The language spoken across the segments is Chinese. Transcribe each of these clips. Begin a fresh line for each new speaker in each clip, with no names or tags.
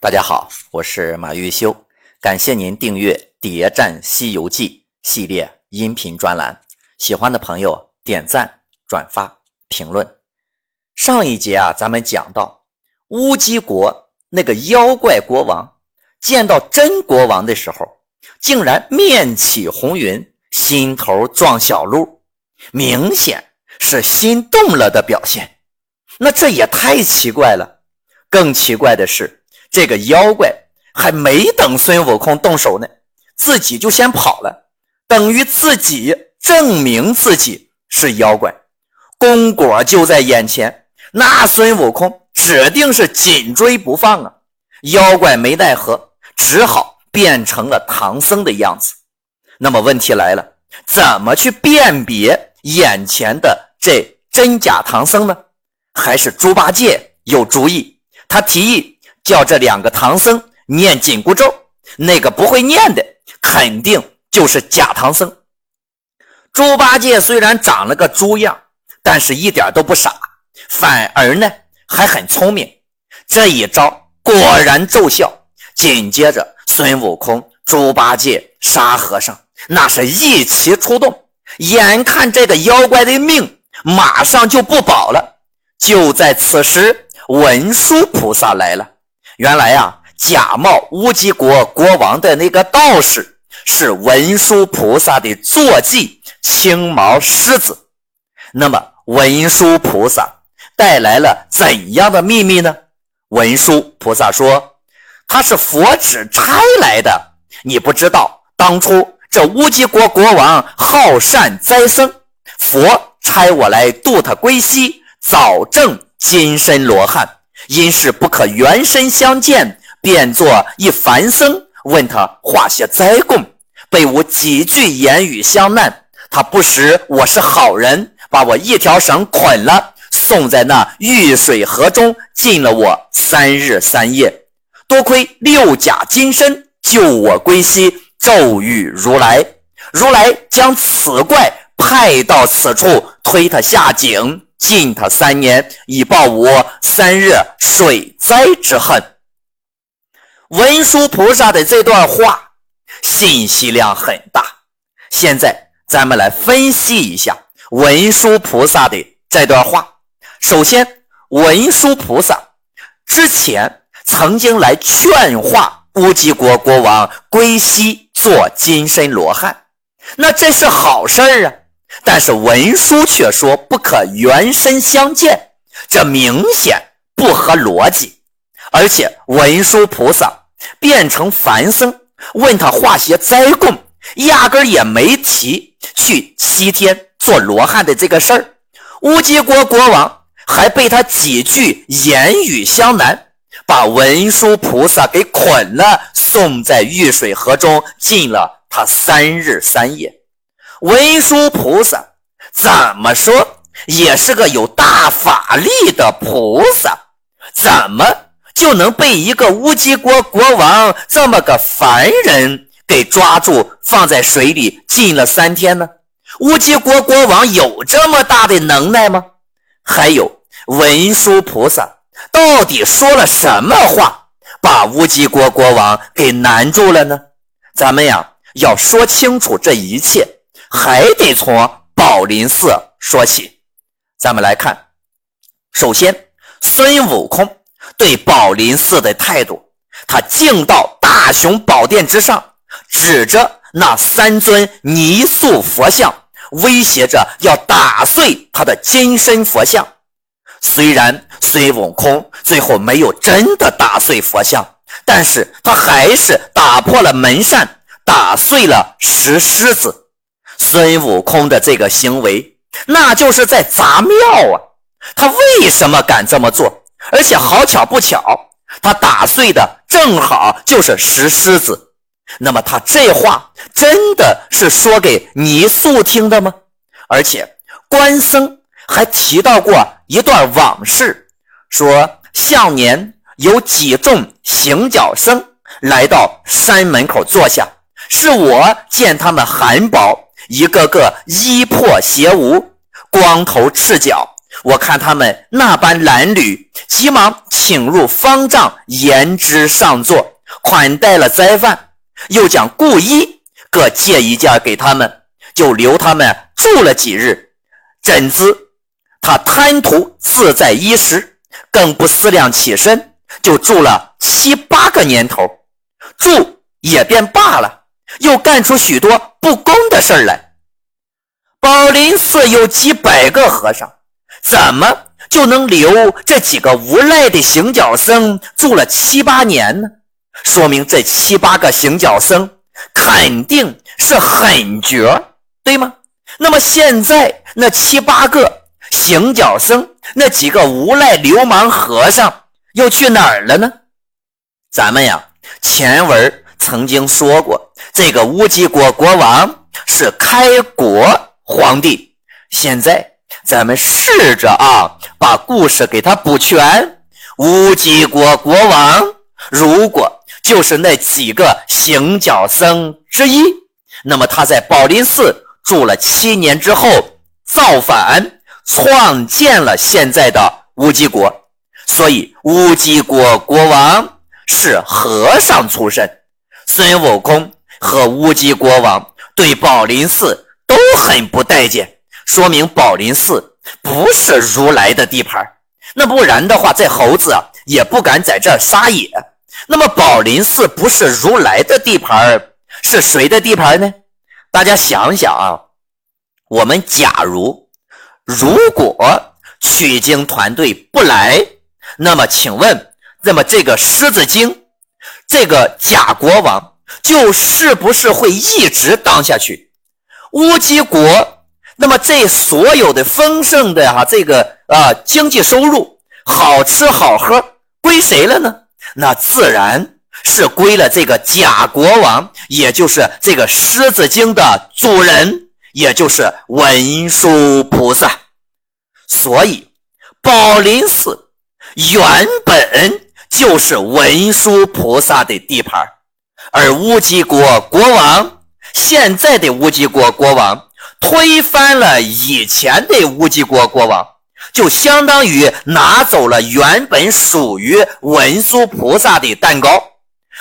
大家好，我是马玉修，感谢您订阅《谍战西游记》系列音频专栏。喜欢的朋友点赞、转发、评论。上一节啊，咱们讲到乌鸡国那个妖怪国王见到真国王的时候，竟然面起红云，心头撞小鹿，明显是心动了的表现。那这也太奇怪了。更奇怪的是。这个妖怪还没等孙悟空动手呢，自己就先跑了，等于自己证明自己是妖怪，功果就在眼前，那孙悟空指定是紧追不放啊！妖怪没奈何，只好变成了唐僧的样子。那么问题来了，怎么去辨别眼前的这真假唐僧呢？还是猪八戒有主意，他提议。叫这两个唐僧念紧箍咒，那个不会念的肯定就是假唐僧。猪八戒虽然长了个猪样，但是一点都不傻，反而呢还很聪明。这一招果然奏效。紧接着，孙悟空、猪八戒、沙和尚那是一齐出动，眼看这个妖怪的命马上就不保了。就在此时，文殊菩萨来了。原来呀，假冒乌鸡国国王的那个道士是文殊菩萨的坐骑青毛狮子。那么，文殊菩萨带来了怎样的秘密呢？文殊菩萨说：“他是佛旨差来的。你不知道，当初这乌鸡国国王好善斋僧，佛差我来渡他归西，早证金身罗汉。”因是不可原身相见，变作一凡僧，问他化些灾供，被我几句言语相难。他不识我是好人，把我一条绳捆了，送在那玉水河中，禁了我三日三夜。多亏六甲金身救我归西，咒语如来，如来将此怪派到此处，推他下井。禁他三年，以报我三日水灾之恨。文殊菩萨的这段话信息量很大。现在咱们来分析一下文殊菩萨的这段话。首先，文殊菩萨之前曾经来劝化乌鸡国国王归西做金身罗汉，那这是好事儿啊。但是文殊却说不可原身相见，这明显不合逻辑。而且文殊菩萨变成凡僧，问他化些灾供，压根也没提去西天做罗汉的这个事儿。乌鸡国国王还被他几句言语相难，把文殊菩萨给捆了，送在玉水河中，禁了他三日三夜。文殊菩萨怎么说也是个有大法力的菩萨，怎么就能被一个乌鸡国国王这么个凡人给抓住，放在水里浸了三天呢？乌鸡国国王有这么大的能耐吗？还有文殊菩萨到底说了什么话，把乌鸡国国王给难住了呢？咱们呀要说清楚这一切。还得从宝林寺说起。咱们来看，首先，孙悟空对宝林寺的态度，他敬到大雄宝殿之上，指着那三尊泥塑佛像，威胁着要打碎他的金身佛像。虽然孙悟空最后没有真的打碎佛像，但是他还是打破了门扇，打碎了石狮子。孙悟空的这个行为，那就是在砸庙啊！他为什么敢这么做？而且好巧不巧，他打碎的正好就是石狮子。那么他这话真的是说给泥塑听的吗？而且关僧还提到过一段往事，说向年有几众行脚僧来到山门口坐下，是我见他们含苞。一个个衣破鞋无，光头赤脚，我看他们那般褴褛，急忙请入方丈，言之上座，款待了斋饭，又将故衣各借一件给他们，就留他们住了几日。怎知他贪图自在衣食，更不思量起身，就住了七八个年头。住也便罢了，又干出许多不公的事来。宝林寺有几百个和尚，怎么就能留这几个无赖的行脚僧住了七八年呢？说明这七八个行脚僧肯定是狠角，对吗？那么现在那七八个行脚僧，那几个无赖流氓和尚又去哪儿了呢？咱们呀，前文曾经说过，这个乌鸡国国王是开国。皇帝，现在咱们试着啊，把故事给他补全。乌鸡国国王如果就是那几个行脚僧之一，那么他在宝林寺住了七年之后造反，创建了现在的乌鸡国。所以乌鸡国国王是和尚出身。孙悟空和乌鸡国王对宝林寺。都很不待见，说明宝林寺不是如来的地盘那不然的话，这猴子也不敢在这撒野。那么宝林寺不是如来的地盘是谁的地盘呢？大家想想啊，我们假如如果取经团队不来，那么请问，那么这个狮子精，这个假国王，就是不是会一直当下去？乌鸡国，那么这所有的丰盛的哈，这个啊经济收入，好吃好喝归谁了呢？那自然是归了这个假国王，也就是这个狮子精的主人，也就是文殊菩萨。所以宝林寺原本就是文殊菩萨的地盘，而乌鸡国国王。现在的乌鸡国国王推翻了以前的乌鸡国国王，就相当于拿走了原本属于文殊菩萨的蛋糕。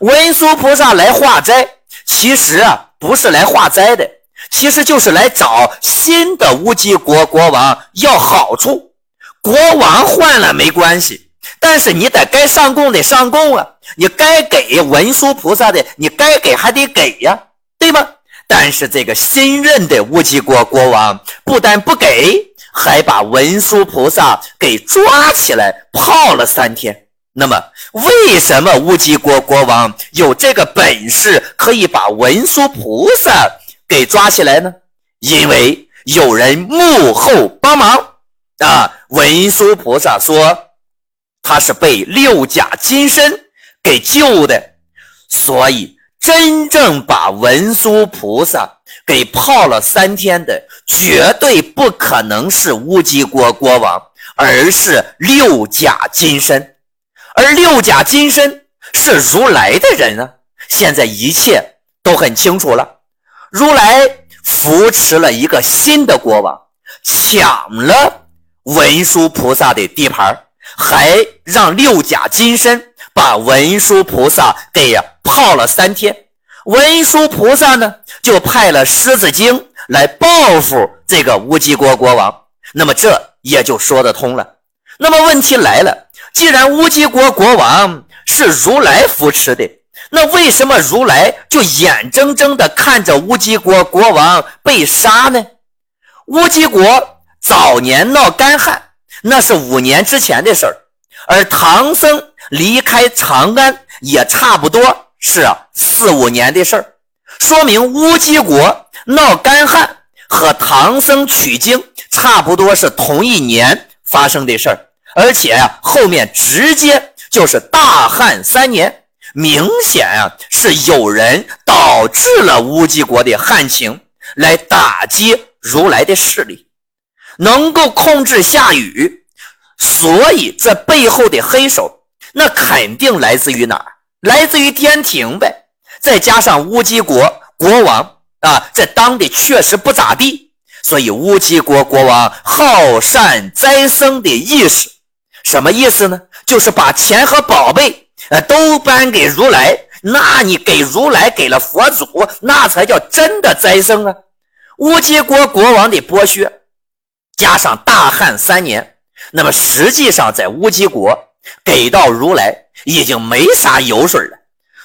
文殊菩萨来化斋，其实啊不是来化斋的，其实就是来找新的乌鸡国国王要好处。国王换了没关系，但是你得该上供得上供啊，你该给文殊菩萨的，你该给还得给呀。对吗？但是这个新任的乌鸡国国王不但不给，还把文殊菩萨给抓起来泡了三天。那么，为什么乌鸡国国王有这个本事可以把文殊菩萨给抓起来呢？因为有人幕后帮忙啊！文殊菩萨说他是被六甲金身给救的，所以。真正把文殊菩萨给泡了三天的，绝对不可能是乌鸡国国王，而是六甲金身。而六甲金身是如来的人啊！现在一切都很清楚了。如来扶持了一个新的国王，抢了文殊菩萨的地盘，还让六甲金身把文殊菩萨给。泡了三天，文殊菩萨呢就派了狮子精来报复这个乌鸡国国王，那么这也就说得通了。那么问题来了，既然乌鸡国国王是如来扶持的，那为什么如来就眼睁睁地看着乌鸡国国王被杀呢？乌鸡国早年闹干旱，那是五年之前的事儿，而唐僧离开长安也差不多。是，四五年的事儿，说明乌鸡国闹干旱和唐僧取经差不多是同一年发生的事儿，而且呀，后面直接就是大旱三年，明显啊是有人导致了乌鸡国的旱情，来打击如来的势力，能够控制下雨，所以这背后的黑手，那肯定来自于哪儿？来自于天庭呗，再加上乌鸡国国王啊，这当的确实不咋地，所以乌鸡国国王好善斋僧的意识，什么意思呢？就是把钱和宝贝，呃，都颁给如来。那你给如来给了佛祖，那才叫真的斋僧啊！乌鸡国国王的剥削，加上大旱三年，那么实际上在乌鸡国给到如来已经没啥油水了，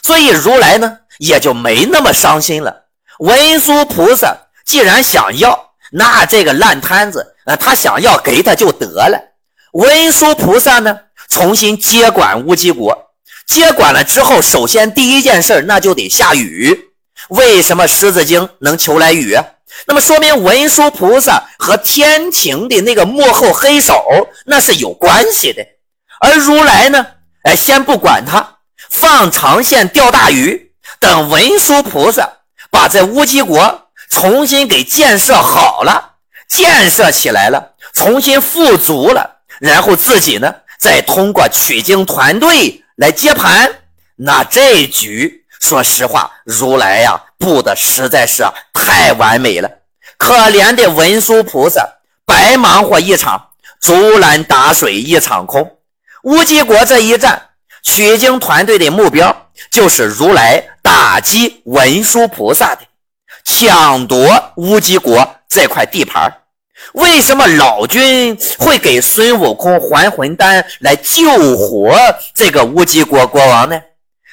所以如来呢也就没那么伤心了。文殊菩萨既然想要，那这个烂摊子，呃，他想要给他就得了。文殊菩萨呢重新接管乌鸡国。接管了之后，首先第一件事那就得下雨。为什么狮子精能求来雨？那么说明文殊菩萨和天庭的那个幕后黑手那是有关系的。而如来呢，哎，先不管他，放长线钓大鱼，等文殊菩萨把这乌鸡国重新给建设好了，建设起来了，重新富足了，然后自己呢，再通过取经团队。来接盘，那这局说实话，如来呀布的实在是太完美了。可怜的文殊菩萨白忙活一场，竹篮打水一场空。乌鸡国这一战，取经团队的目标就是如来打击文殊菩萨的，抢夺乌鸡国这块地盘。为什么老君会给孙悟空还魂丹来救活这个乌鸡国国王呢？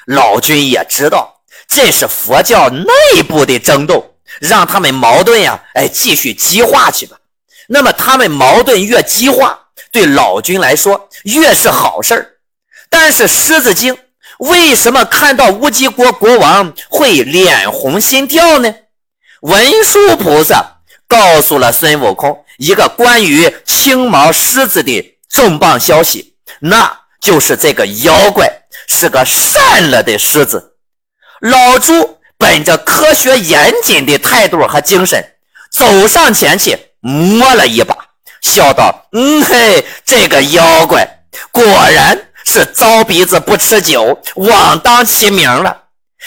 老君也知道这是佛教内部的争斗，让他们矛盾呀，哎，继续激化去吧。那么他们矛盾越激化，对老君来说越是好事。但是狮子精为什么看到乌鸡国国王会脸红心跳呢？文殊菩萨。告诉了孙悟空一个关于青毛狮子的重磅消息，那就是这个妖怪是个善了的狮子。老猪本着科学严谨的态度和精神，走上前去摸了一把，笑道：“嗯嘿，这个妖怪果然是糟鼻子不吃酒，枉当其名了。”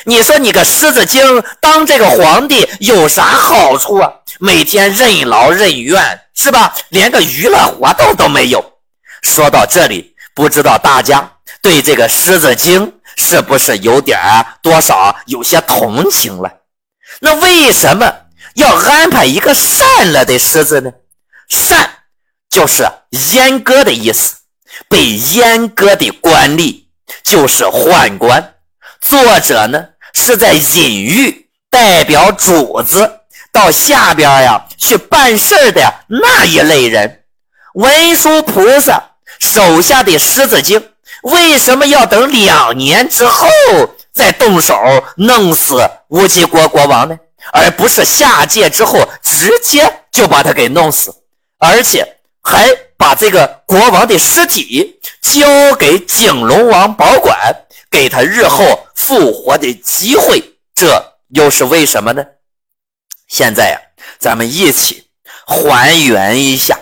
你说你个狮子精当这个皇帝有啥好处啊？每天任劳任怨是吧？连个娱乐活动都没有。说到这里，不知道大家对这个狮子精是不是有点多少有些同情了？那为什么要安排一个善了的狮子呢？善就是阉割的意思，被阉割的官吏就是宦官。作者呢是在隐喻代表主子到下边呀去办事的那一类人。文殊菩萨手下的狮子精为什么要等两年之后再动手弄死乌鸡国国王呢？而不是下界之后直接就把他给弄死，而且还把这个国王的尸体交给景龙王保管。给他日后复活的机会，这又是为什么呢？现在呀，咱们一起还原一下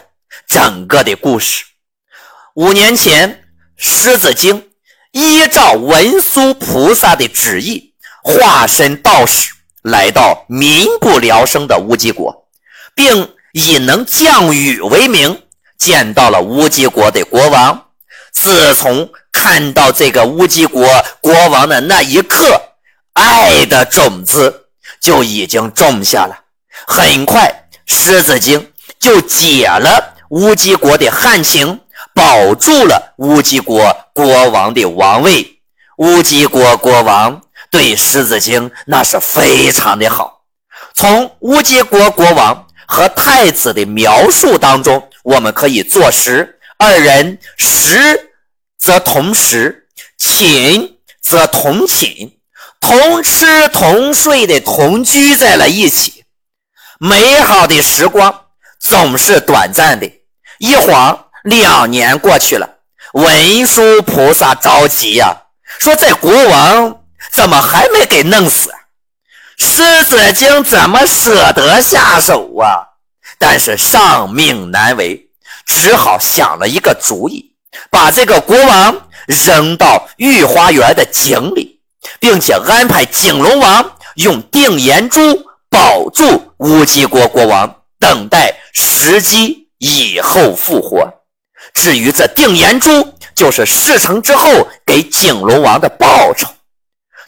整个的故事。五年前，狮子精依照文殊菩萨的旨意，化身道士，来到民不聊生的乌鸡国，并以能降雨为名，见到了乌鸡国的国王。自从看到这个乌鸡国国王的那一刻，爱的种子就已经种下了。很快，狮子精就解了乌鸡国的旱情，保住了乌鸡国国王的王位。乌鸡国国王对狮子精那是非常的好。从乌鸡国国王和太子的描述当中，我们可以坐实二人食。则同食，寝则同寝，同吃同睡的同居在了一起。美好的时光总是短暂的，一晃两年过去了。文殊菩萨着急呀，说：“这国王怎么还没给弄死？”狮子精怎么舍得下手啊？但是上命难违，只好想了一个主意。把这个国王扔到御花园的井里，并且安排景龙王用定颜珠保住乌鸡国国王，等待时机以后复活。至于这定颜珠，就是事成之后给景龙王的报酬。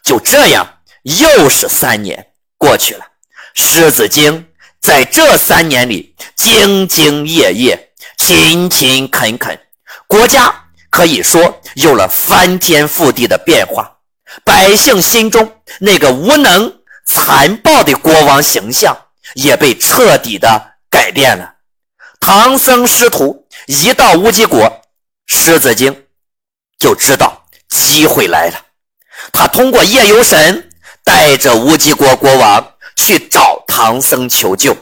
就这样，又是三年过去了。狮子精在这三年里兢兢业业、勤勤恳恳，国家可以说有了翻天覆地的变化。百姓心中那个无能、残暴的国王形象也被彻底的改变了。唐僧师徒一到乌鸡国，狮子精就知道机会来了。他通过夜游神带着乌鸡国国王去找唐僧求救。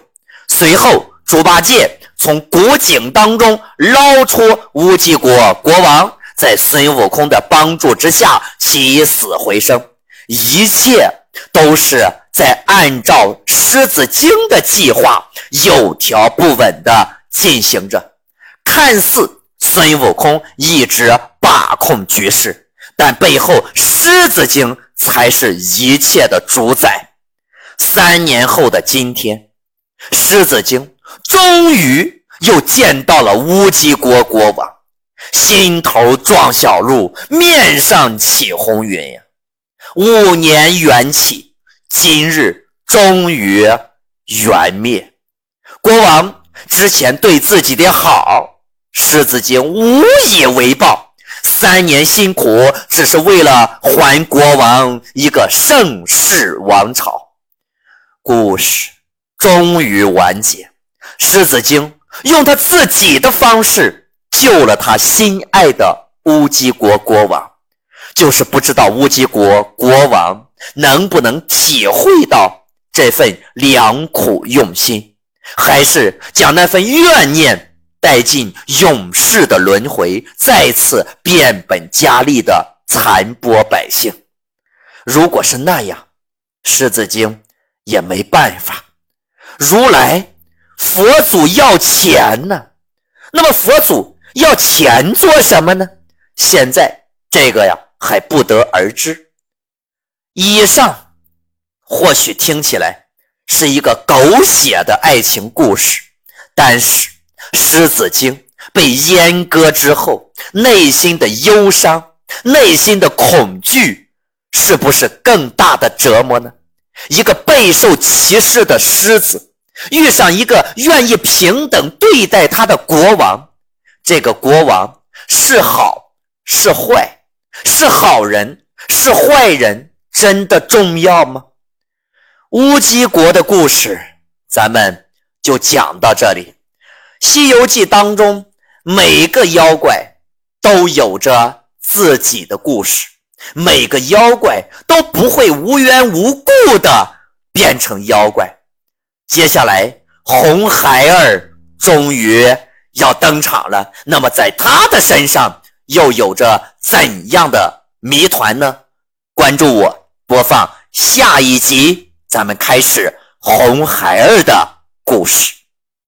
随后，猪八戒从古井当中捞出乌鸡国国王。在孙悟空的帮助之下起死回生，一切都是在按照狮子精的计划有条不紊地进行着。看似孙悟空一直把控局势，但背后狮子精才是一切的主宰。三年后的今天，狮子精终于又见到了乌鸡国国王。心头撞小鹿，面上起红云呀！五年缘起，今日终于缘灭。国王之前对自己的好，狮子精无以为报。三年辛苦，只是为了还国王一个盛世王朝。故事终于完结，狮子精用他自己的方式。救了他心爱的乌鸡国国王，就是不知道乌鸡国国王能不能体会到这份良苦用心，还是将那份怨念带进永世的轮回，再次变本加厉的残剥百姓。如果是那样，狮子精也没办法。如来佛祖要钱呢，那么佛祖。要钱做什么呢？现在这个呀还不得而知。以上或许听起来是一个狗血的爱情故事，但是狮子精被阉割之后，内心的忧伤、内心的恐惧，是不是更大的折磨呢？一个备受歧视的狮子，遇上一个愿意平等对待他的国王。这个国王是好是坏，是好人是坏人，真的重要吗？乌鸡国的故事，咱们就讲到这里。《西游记》当中，每个妖怪都有着自己的故事，每个妖怪都不会无缘无故的变成妖怪。接下来，红孩儿终于。要登场了，那么在他的身上又有着怎样的谜团呢？关注我，播放下一集，咱们开始红孩儿的故事。